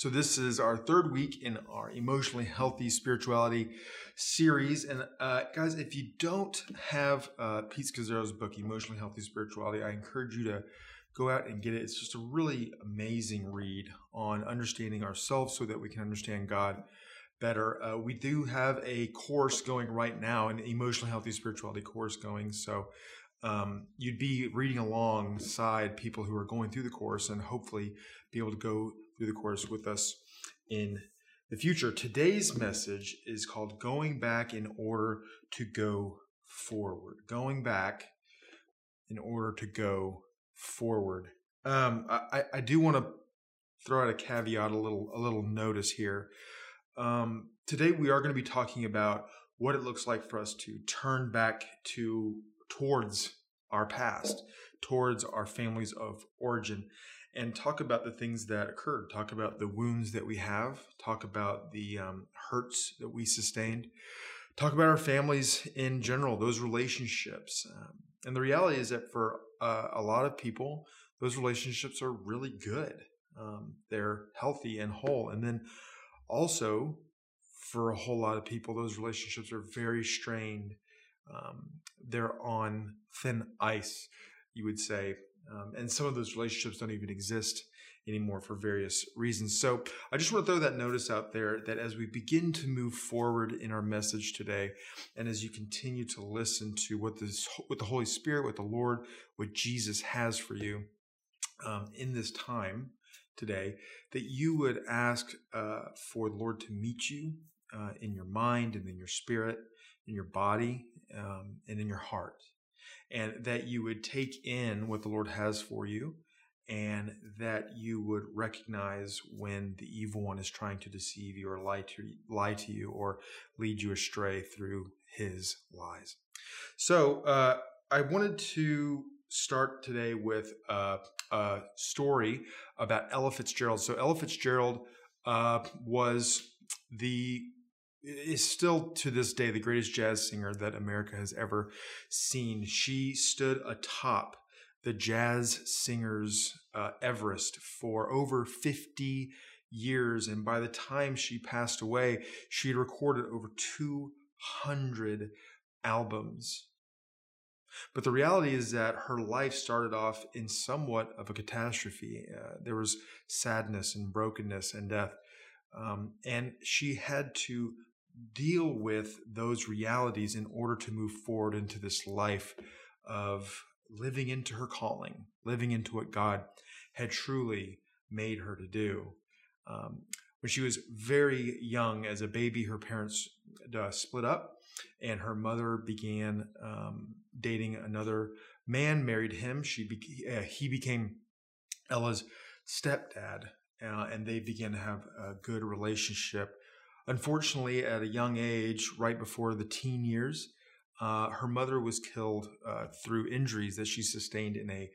So, this is our third week in our emotionally healthy spirituality series. And, uh, guys, if you don't have uh, Pete Scazzero's book, Emotionally Healthy Spirituality, I encourage you to go out and get it. It's just a really amazing read on understanding ourselves so that we can understand God better. Uh, we do have a course going right now, an emotionally healthy spirituality course going. So, um, you'd be reading alongside people who are going through the course and hopefully be able to go through the course with us in the future. Today's message is called Going Back in Order to Go Forward. Going back in order to go forward. Um, I, I do want to throw out a caveat, a little, a little notice here. Um, today we are going to be talking about what it looks like for us to turn back to towards our past, towards our families of origin and talk about the things that occurred, talk about the wounds that we have, talk about the um, hurts that we sustained, talk about our families in general, those relationships. Um, and the reality is that for uh, a lot of people, those relationships are really good. Um, they're healthy and whole. And then also, for a whole lot of people, those relationships are very strained. Um, they're on thin ice, you would say. Um, and some of those relationships don't even exist anymore for various reasons. So I just want to throw that notice out there that as we begin to move forward in our message today, and as you continue to listen to what this, what the Holy Spirit, what the Lord, what Jesus has for you um, in this time today, that you would ask uh, for the Lord to meet you uh, in your mind and in your spirit, in your body, um, and in your heart and that you would take in what the Lord has for you and that you would recognize when the evil one is trying to deceive you or lie to, lie to you or lead you astray through his lies. So, uh, I wanted to start today with a, a, story about Ella Fitzgerald. So, Ella Fitzgerald uh, was the is still to this day the greatest jazz singer that America has ever seen. She stood atop the jazz singers uh, Everest for over 50 years. And by the time she passed away, she had recorded over 200 albums. But the reality is that her life started off in somewhat of a catastrophe. Uh, there was sadness and brokenness and death. Um, and she had to deal with those realities in order to move forward into this life of living into her calling, living into what God had truly made her to do. Um, when she was very young, as a baby, her parents uh, split up, and her mother began um, dating another man. Married him. She be- uh, he became Ella's stepdad, uh, and they began to have a good relationship. Unfortunately, at a young age, right before the teen years, uh, her mother was killed uh, through injuries that she sustained in a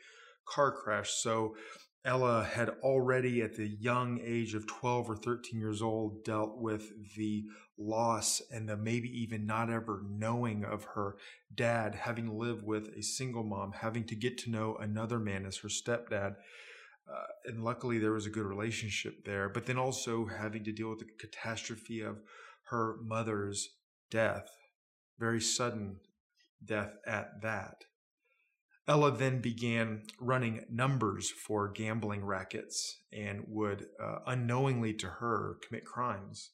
car crash. So Ella had already, at the young age of 12 or 13 years old, dealt with the loss and the maybe even not ever knowing of her dad, having lived with a single mom, having to get to know another man as her stepdad. Uh, and luckily there was a good relationship there, but then also having to deal with the catastrophe of her mother's death, very sudden death at that. Ella then began running numbers for gambling rackets and would uh, unknowingly to her commit crimes.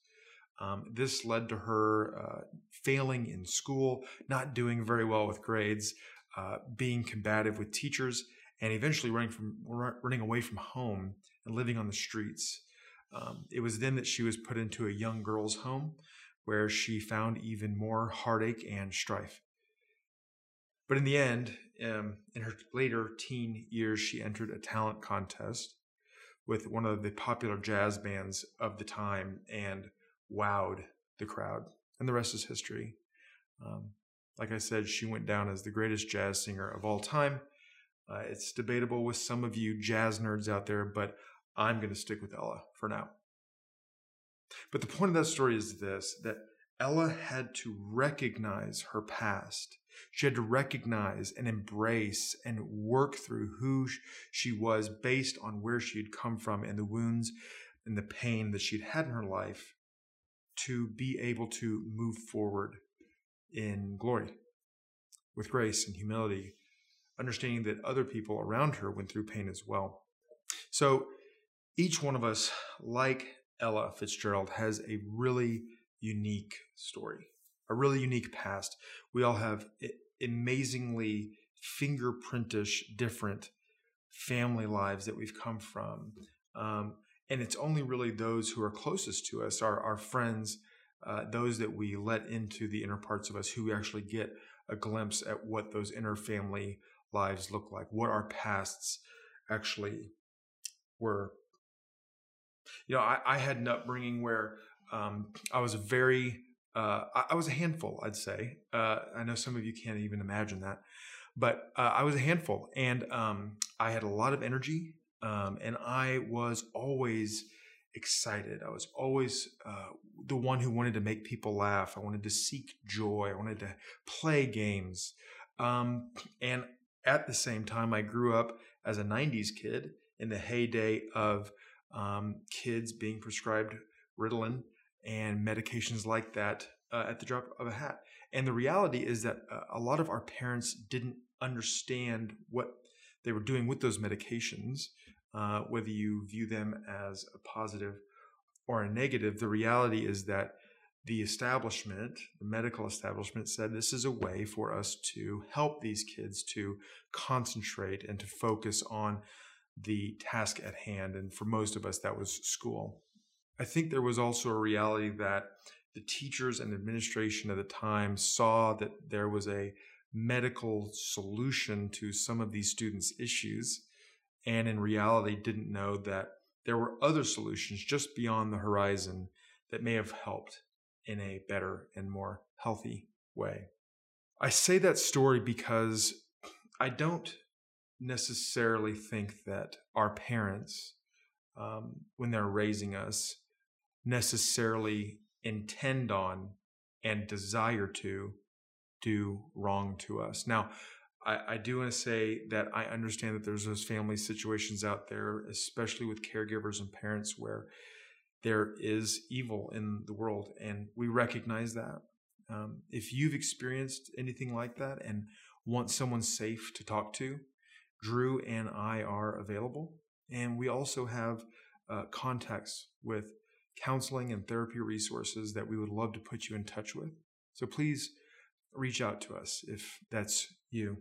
Um, this led to her uh, failing in school, not doing very well with grades, uh, being combative with teachers, and eventually running from running away from home and living on the streets. Um, it was then that she was put into a young girl's home where she found even more heartache and strife. But in the end, um, in her later teen years, she entered a talent contest with one of the popular jazz bands of the time and wowed the crowd. And the rest is history. Um, like I said, she went down as the greatest jazz singer of all time uh, it's debatable with some of you jazz nerds out there, but I'm going to stick with Ella for now. But the point of that story is this that Ella had to recognize her past. She had to recognize and embrace and work through who she was based on where she had come from and the wounds and the pain that she'd had in her life to be able to move forward in glory with grace and humility, understanding that other people around her went through pain as well. So each one of us, like Ella Fitzgerald, has a really unique story, a really unique past. We all have amazingly fingerprintish different family lives that we've come from. Um, and it's only really those who are closest to us, our, our friends, uh, those that we let into the inner parts of us, who actually get a glimpse at what those inner family lives look like, what our pasts actually were. You know, I, I had an upbringing where um, I was a very, uh, I, I, was a handful, I'd say. Uh, I know some of you can't even imagine that, but uh, I was a handful, and um, I had a lot of energy. Um, and I was always excited. I was always uh, the one who wanted to make people laugh. I wanted to seek joy. I wanted to play games. Um, and at the same time, I grew up as a 90s kid in the heyday of um, kids being prescribed Ritalin and medications like that uh, at the drop of a hat. And the reality is that uh, a lot of our parents didn't understand what they were doing with those medications uh, whether you view them as a positive or a negative, the reality is that the establishment, the medical establishment, said this is a way for us to help these kids to concentrate and to focus on the task at hand. And for most of us, that was school. I think there was also a reality that the teachers and administration at the time saw that there was a medical solution to some of these students' issues and in reality didn't know that there were other solutions just beyond the horizon that may have helped in a better and more healthy way. I say that story because I don't necessarily think that our parents, um, when they're raising us, necessarily intend on and desire to do wrong to us. Now, I, I do want to say that I understand that there's those family situations out there, especially with caregivers and parents, where there is evil in the world, and we recognize that. Um, if you've experienced anything like that and want someone safe to talk to, Drew and I are available. And we also have uh, contacts with counseling and therapy resources that we would love to put you in touch with. So please reach out to us if that's you.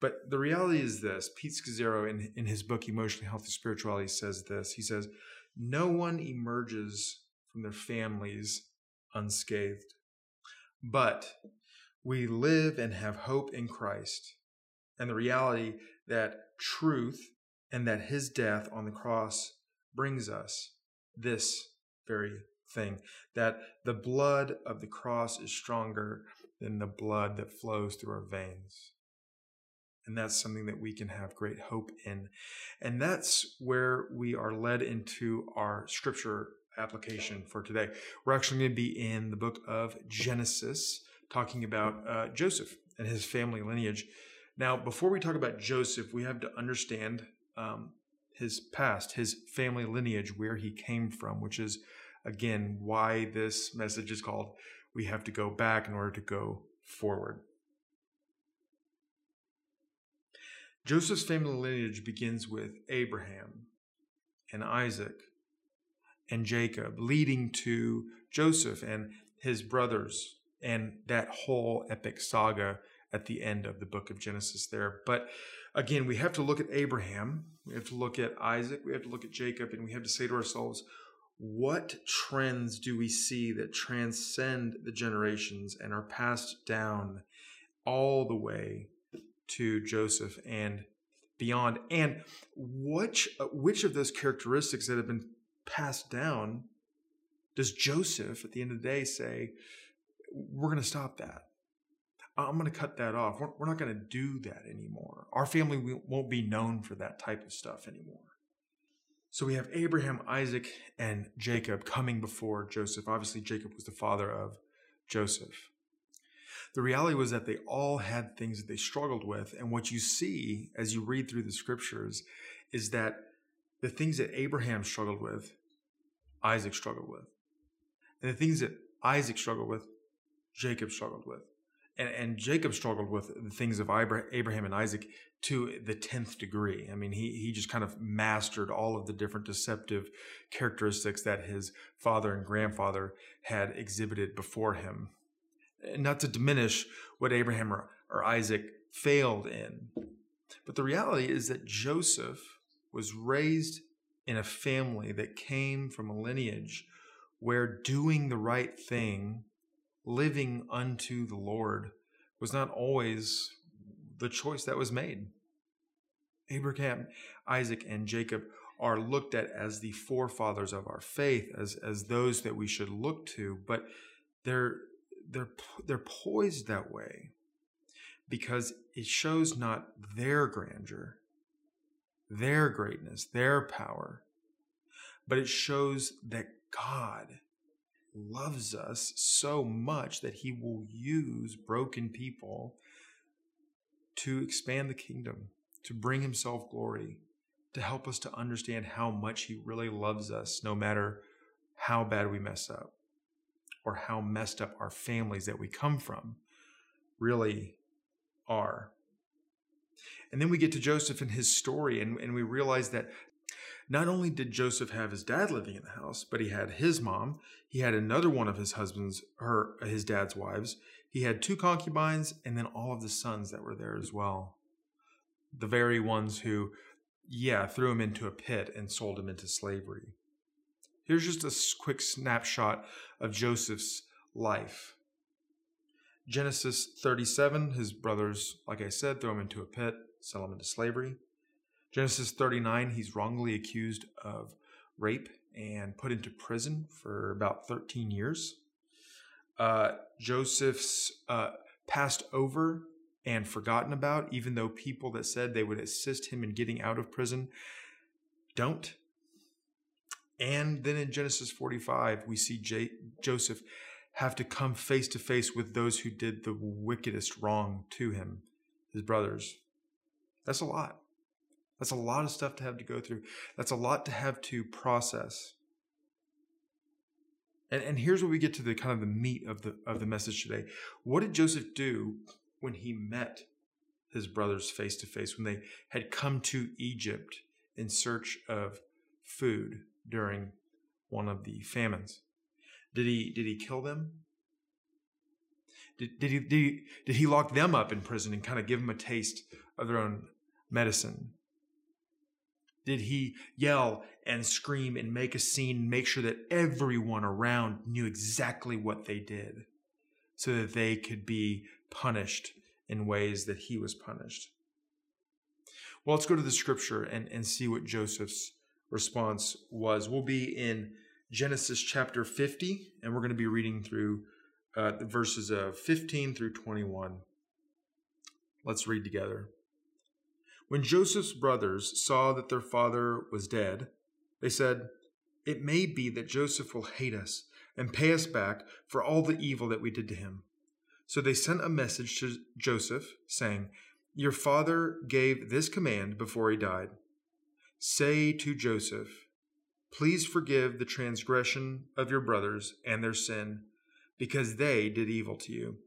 But the reality is this Pete Scazzero, in, in his book, Emotionally Healthy Spirituality, says this. He says, No one emerges from their families unscathed, but we live and have hope in Christ and the reality that truth and that his death on the cross brings us this very thing that the blood of the cross is stronger than the blood that flows through our veins. And that's something that we can have great hope in. And that's where we are led into our scripture application for today. We're actually going to be in the book of Genesis, talking about uh, Joseph and his family lineage. Now, before we talk about Joseph, we have to understand um, his past, his family lineage, where he came from, which is, again, why this message is called We Have to Go Back in Order to Go Forward. Joseph's family lineage begins with Abraham and Isaac and Jacob, leading to Joseph and his brothers and that whole epic saga at the end of the book of Genesis there. But again, we have to look at Abraham, we have to look at Isaac, we have to look at Jacob, and we have to say to ourselves, what trends do we see that transcend the generations and are passed down all the way to Joseph and beyond. And which uh, which of those characteristics that have been passed down does Joseph at the end of the day say, we're going to stop that? I'm going to cut that off. We're, we're not going to do that anymore. Our family won't be known for that type of stuff anymore. So we have Abraham, Isaac, and Jacob coming before Joseph. Obviously, Jacob was the father of Joseph. The reality was that they all had things that they struggled with. And what you see as you read through the scriptures is that the things that Abraham struggled with, Isaac struggled with. And the things that Isaac struggled with, Jacob struggled with. And, and Jacob struggled with the things of Abraham and Isaac to the 10th degree. I mean, he, he just kind of mastered all of the different deceptive characteristics that his father and grandfather had exhibited before him. Not to diminish what Abraham or, or Isaac failed in, but the reality is that Joseph was raised in a family that came from a lineage where doing the right thing, living unto the Lord, was not always the choice that was made. Abraham, Isaac, and Jacob are looked at as the forefathers of our faith, as, as those that we should look to, but they're, they're, they're poised that way because it shows not their grandeur, their greatness, their power, but it shows that God loves us so much that he will use broken people to expand the kingdom, to bring himself glory, to help us to understand how much he really loves us, no matter how bad we mess up or how messed up our families that we come from really are. And then we get to Joseph and his story, and, and we realize that not only did Joseph have his dad living in the house, but he had his mom. He had another one of his husband's, her, his dad's wives. He had two concubines, and then all of the sons that were there as well. The very ones who, yeah, threw him into a pit and sold him into slavery. Here's just a quick snapshot of Joseph's life. Genesis 37, his brothers, like I said, throw him into a pit, sell him into slavery. Genesis 39, he's wrongly accused of rape and put into prison for about 13 years. Uh, Joseph's uh, passed over and forgotten about, even though people that said they would assist him in getting out of prison don't. And then in Genesis 45, we see J- Joseph have to come face to face with those who did the wickedest wrong to him, his brothers. That's a lot. That's a lot of stuff to have to go through. That's a lot to have to process. And, and here's where we get to the kind of the meat of the of the message today. What did Joseph do when he met his brothers face to face, when they had come to Egypt in search of food during one of the famines? Did he did he kill them? Did, did, he, did, he, did he lock them up in prison and kind of give them a taste of their own medicine? Did he yell and scream and make a scene, make sure that everyone around knew exactly what they did so that they could be punished in ways that he was punished? Well, let's go to the scripture and, and see what Joseph's response was. We'll be in Genesis chapter 50, and we're going to be reading through uh, the verses of 15 through 21. Let's read together. When Joseph's brothers saw that their father was dead, they said, It may be that Joseph will hate us and pay us back for all the evil that we did to him. So they sent a message to Joseph, saying, Your father gave this command before he died. Say to Joseph, Please forgive the transgression of your brothers and their sin, because they did evil to you.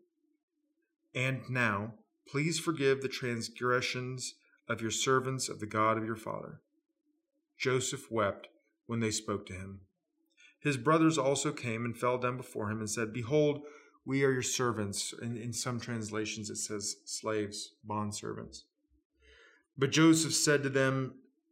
And now, please forgive the transgressions of your servants of the God of your father. Joseph wept when they spoke to him. His brothers also came and fell down before him and said, Behold, we are your servants. In, in some translations, it says slaves, bondservants. But Joseph said to them,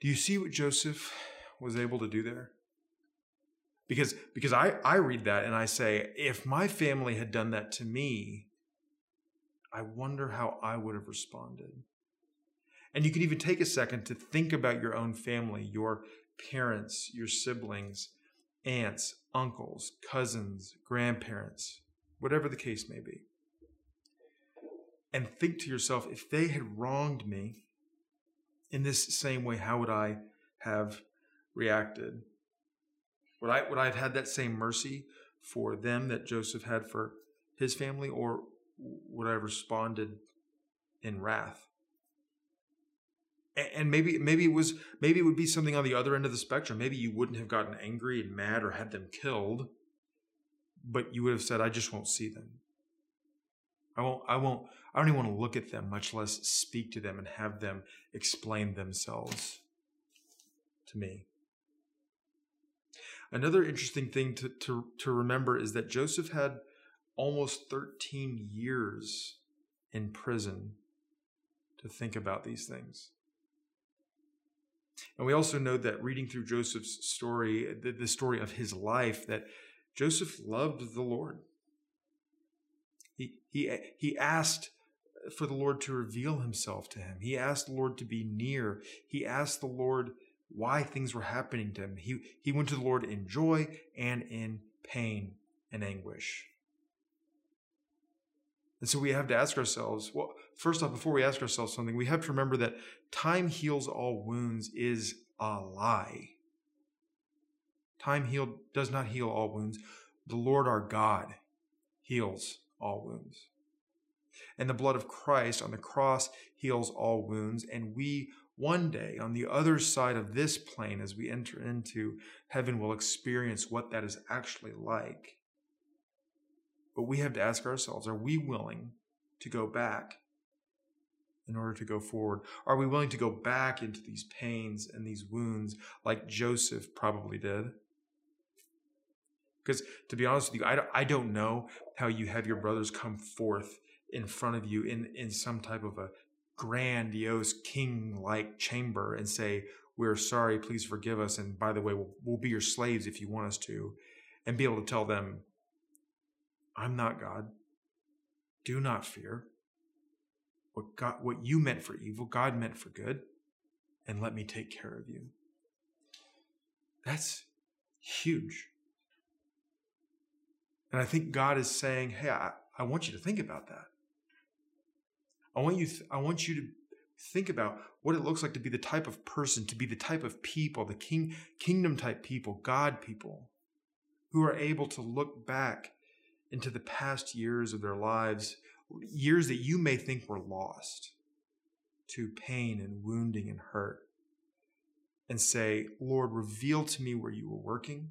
Do you see what Joseph was able to do there? Because because I, I read that and I say, if my family had done that to me, I wonder how I would have responded. And you can even take a second to think about your own family, your parents, your siblings, aunts, uncles, cousins, grandparents, whatever the case may be. And think to yourself if they had wronged me in this same way, how would I have reacted? Would I, would I have had that same mercy for them that Joseph had for his family, or would I have responded in wrath? and maybe maybe it was maybe it would be something on the other end of the spectrum maybe you wouldn't have gotten angry and mad or had them killed but you would have said i just won't see them i won't i won't i don't even want to look at them much less speak to them and have them explain themselves to me another interesting thing to, to, to remember is that joseph had almost 13 years in prison to think about these things and we also know that reading through Joseph's story, the, the story of his life, that Joseph loved the Lord. He, he, he asked for the Lord to reveal himself to him. He asked the Lord to be near. He asked the Lord why things were happening to him. He, he went to the Lord in joy and in pain and anguish. And so we have to ask ourselves well, first off, before we ask ourselves something, we have to remember that time heals all wounds is a lie. Time healed does not heal all wounds. The Lord our God heals all wounds. And the blood of Christ on the cross heals all wounds. And we, one day, on the other side of this plane, as we enter into heaven, will experience what that is actually like. But we have to ask ourselves are we willing to go back in order to go forward? Are we willing to go back into these pains and these wounds like Joseph probably did? Because to be honest with you, I, I don't know how you have your brothers come forth in front of you in, in some type of a grandiose king like chamber and say, We're sorry, please forgive us. And by the way, we'll, we'll be your slaves if you want us to. And be able to tell them, I'm not God. Do not fear. What God what you meant for evil, God meant for good, and let me take care of you. That's huge. And I think God is saying, hey, I, I want you to think about that. I want you th- I want you to think about what it looks like to be the type of person, to be the type of people, the king kingdom type people, God people, who are able to look back into the past years of their lives, years that you may think were lost to pain and wounding and hurt, and say, Lord, reveal to me where you were working.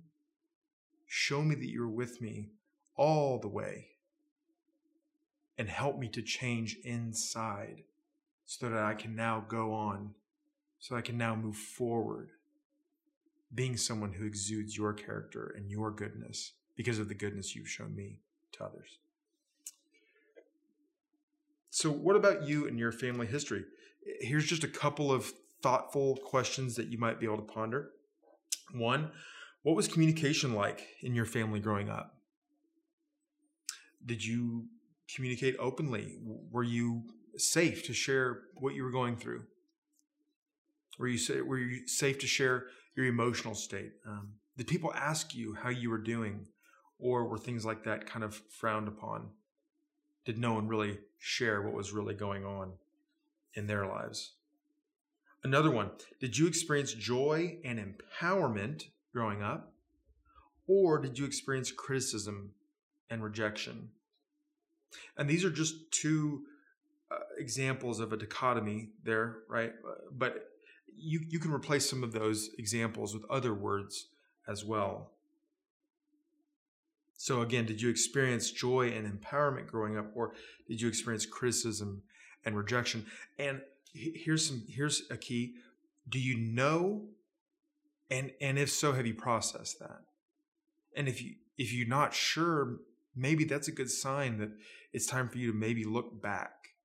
Show me that you're with me all the way. And help me to change inside so that I can now go on, so I can now move forward, being someone who exudes your character and your goodness because of the goodness you've shown me to others. So, what about you and your family history? Here's just a couple of thoughtful questions that you might be able to ponder. One, what was communication like in your family growing up? Did you communicate openly? Were you safe to share what you were going through? Were you were you safe to share your emotional state? Um, did people ask you how you were doing? Or were things like that kind of frowned upon? Did no one really share what was really going on in their lives? Another one, did you experience joy and empowerment growing up? Or did you experience criticism and rejection? And these are just two uh, examples of a dichotomy there, right? But you, you can replace some of those examples with other words as well. So again, did you experience joy and empowerment growing up, or did you experience criticism and rejection? And here's some here's a key: Do you know? And and if so, have you processed that? And if you if you're not sure, maybe that's a good sign that it's time for you to maybe look back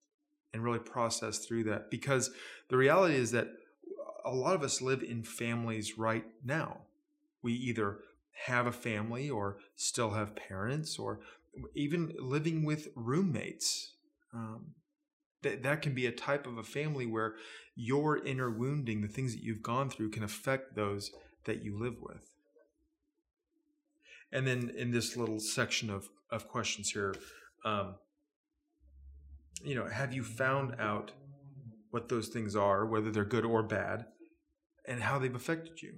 and really process through that. Because the reality is that a lot of us live in families right now. We either have a family or still have parents or even living with roommates. Um, That, that can be a type of a family where your inner wounding, the things that you've gone through, can affect those that you live with. And then in this little section of, of questions here, um, you know, have you found out what those things are, whether they're good or bad, and how they've affected you?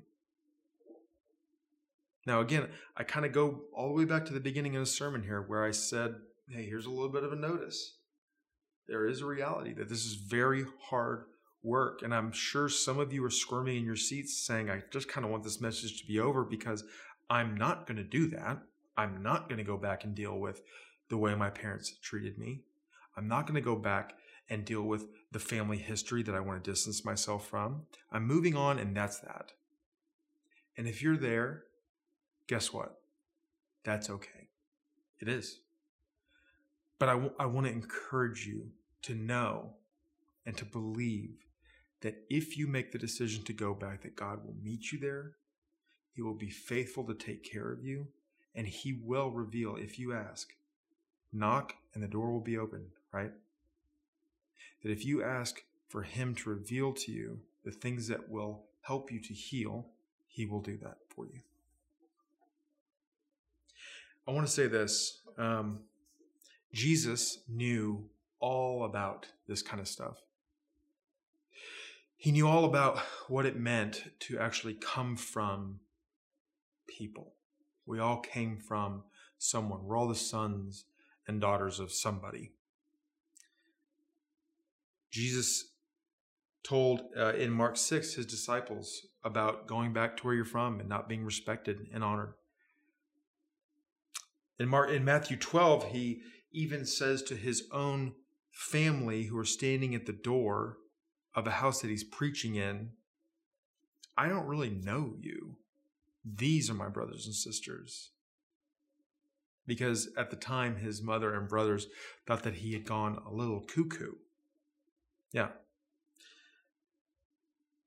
Now, again, I kind of go all the way back to the beginning of the sermon here where I said, hey, here's a little bit of a notice. There is a reality that this is very hard work. And I'm sure some of you are squirming in your seats saying, I just kind of want this message to be over because I'm not going to do that. I'm not going to go back and deal with the way my parents treated me. I'm not going to go back and deal with the family history that I want to distance myself from. I'm moving on, and that's that. And if you're there, guess what? That's okay. It is. But I, w- I want to encourage you to know and to believe that if you make the decision to go back, that God will meet you there. He will be faithful to take care of you, and He will reveal if you ask. Knock, and the door will be open, right? That if you ask for Him to reveal to you the things that will help you to heal, He will do that for you. I want to say this. Um, Jesus knew all about this kind of stuff. He knew all about what it meant to actually come from people. We all came from someone. We're all the sons and daughters of somebody. Jesus told uh, in Mark 6 his disciples about going back to where you're from and not being respected and honored. In, Mark, in Matthew 12, he even says to his own family who are standing at the door of a house that he's preaching in, I don't really know you. These are my brothers and sisters. Because at the time, his mother and brothers thought that he had gone a little cuckoo. Yeah.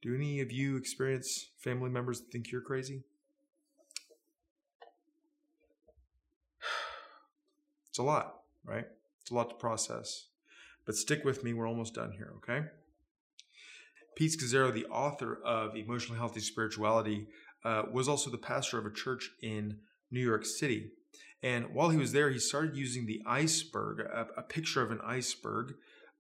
Do any of you experience family members that think you're crazy? It's a lot, right? It's a lot to process. But stick with me, we're almost done here, okay? Pete Scazzero, the author of Emotionally Healthy Spirituality, uh, was also the pastor of a church in New York City. And while he was there, he started using the iceberg, a, a picture of an iceberg,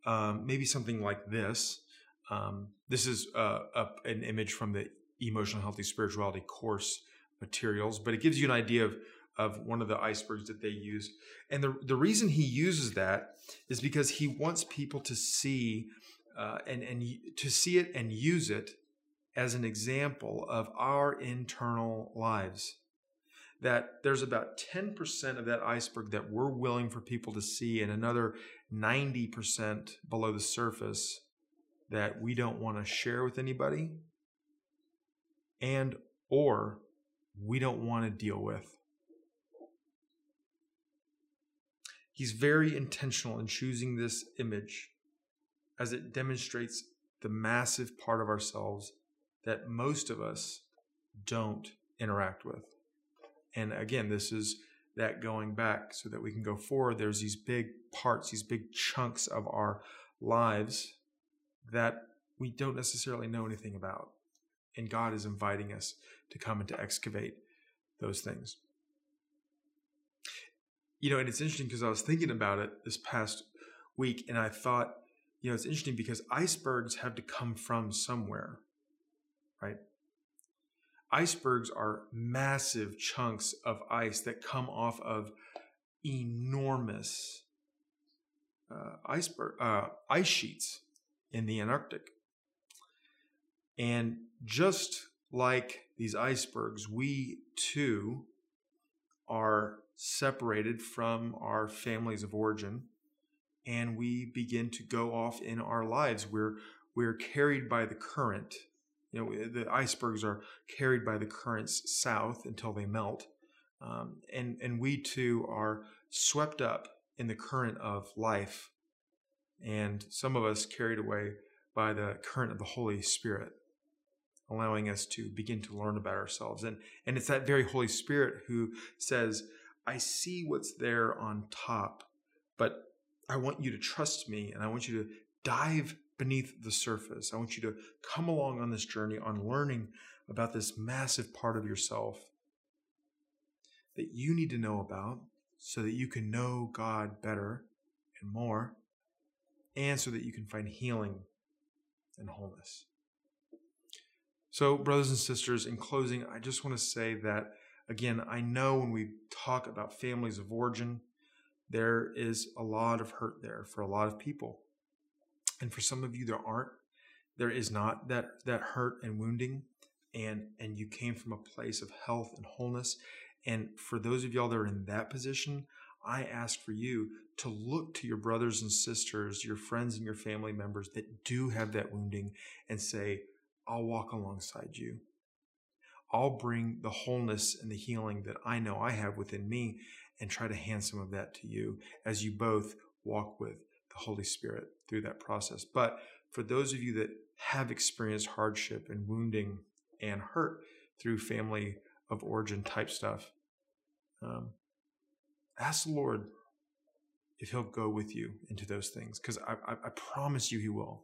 um, maybe something like this. Um, this is uh, a, an image from the Emotional Healthy Spirituality course materials, but it gives you an idea of, of one of the icebergs that they use. And the, the reason he uses that is because he wants people to see uh, and, and to see it and use it as an example of our internal lives. That there's about 10% of that iceberg that we're willing for people to see, and another 90% below the surface that we don't want to share with anybody and or we don't want to deal with. He's very intentional in choosing this image as it demonstrates the massive part of ourselves that most of us don't interact with. And again, this is that going back so that we can go forward. There's these big parts, these big chunks of our lives that we don't necessarily know anything about. And God is inviting us to come and to excavate those things. You know, and it's interesting because I was thinking about it this past week and I thought, you know, it's interesting because icebergs have to come from somewhere, right? Icebergs are massive chunks of ice that come off of enormous uh, iceberg uh, ice sheets in the Antarctic. And just like these icebergs, we too are separated from our families of origin and we begin to go off in our lives. We're we're carried by the current. You know, the icebergs are carried by the currents south until they melt, um, and and we too are swept up in the current of life, and some of us carried away by the current of the Holy Spirit, allowing us to begin to learn about ourselves. And and it's that very Holy Spirit who says, "I see what's there on top, but I want you to trust me and I want you to dive beneath the surface. I want you to come along on this journey on learning about this massive part of yourself that you need to know about so that you can know God better and more, and so that you can find healing and wholeness. So, brothers and sisters, in closing, I just want to say that again, I know when we talk about families of origin, there is a lot of hurt there for a lot of people. And for some of you, there aren't, there is not that, that hurt and wounding. And, and you came from a place of health and wholeness. And for those of y'all that are in that position, I ask for you to look to your brothers and sisters, your friends and your family members that do have that wounding and say, I'll walk alongside you. I'll bring the wholeness and the healing that I know I have within me and try to hand some of that to you as you both walk with the Holy Spirit through that process. But for those of you that have experienced hardship and wounding and hurt through family of origin type stuff, um, ask the Lord if He'll go with you into those things, because I, I, I promise you He will.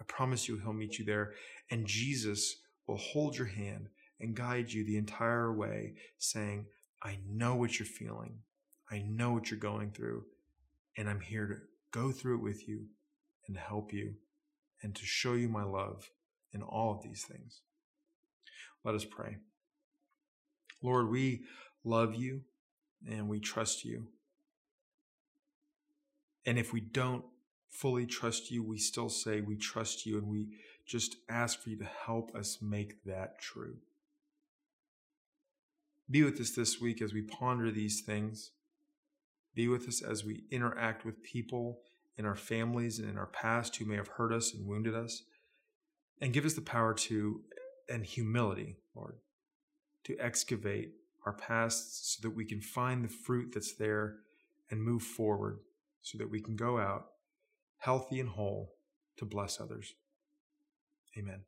I promise you He'll meet you there, and Jesus will hold your hand and guide you the entire way, saying, I know what you're feeling. I know what you're going through, and I'm here to go through it with you and help you and to show you my love in all of these things. Let us pray. Lord, we love you and we trust you. And if we don't fully trust you, we still say we trust you and we just ask for you to help us make that true. Be with us this week as we ponder these things. Be with us as we interact with people in our families and in our past who may have hurt us and wounded us. And give us the power to, and humility, Lord, to excavate our past so that we can find the fruit that's there and move forward so that we can go out healthy and whole to bless others. Amen.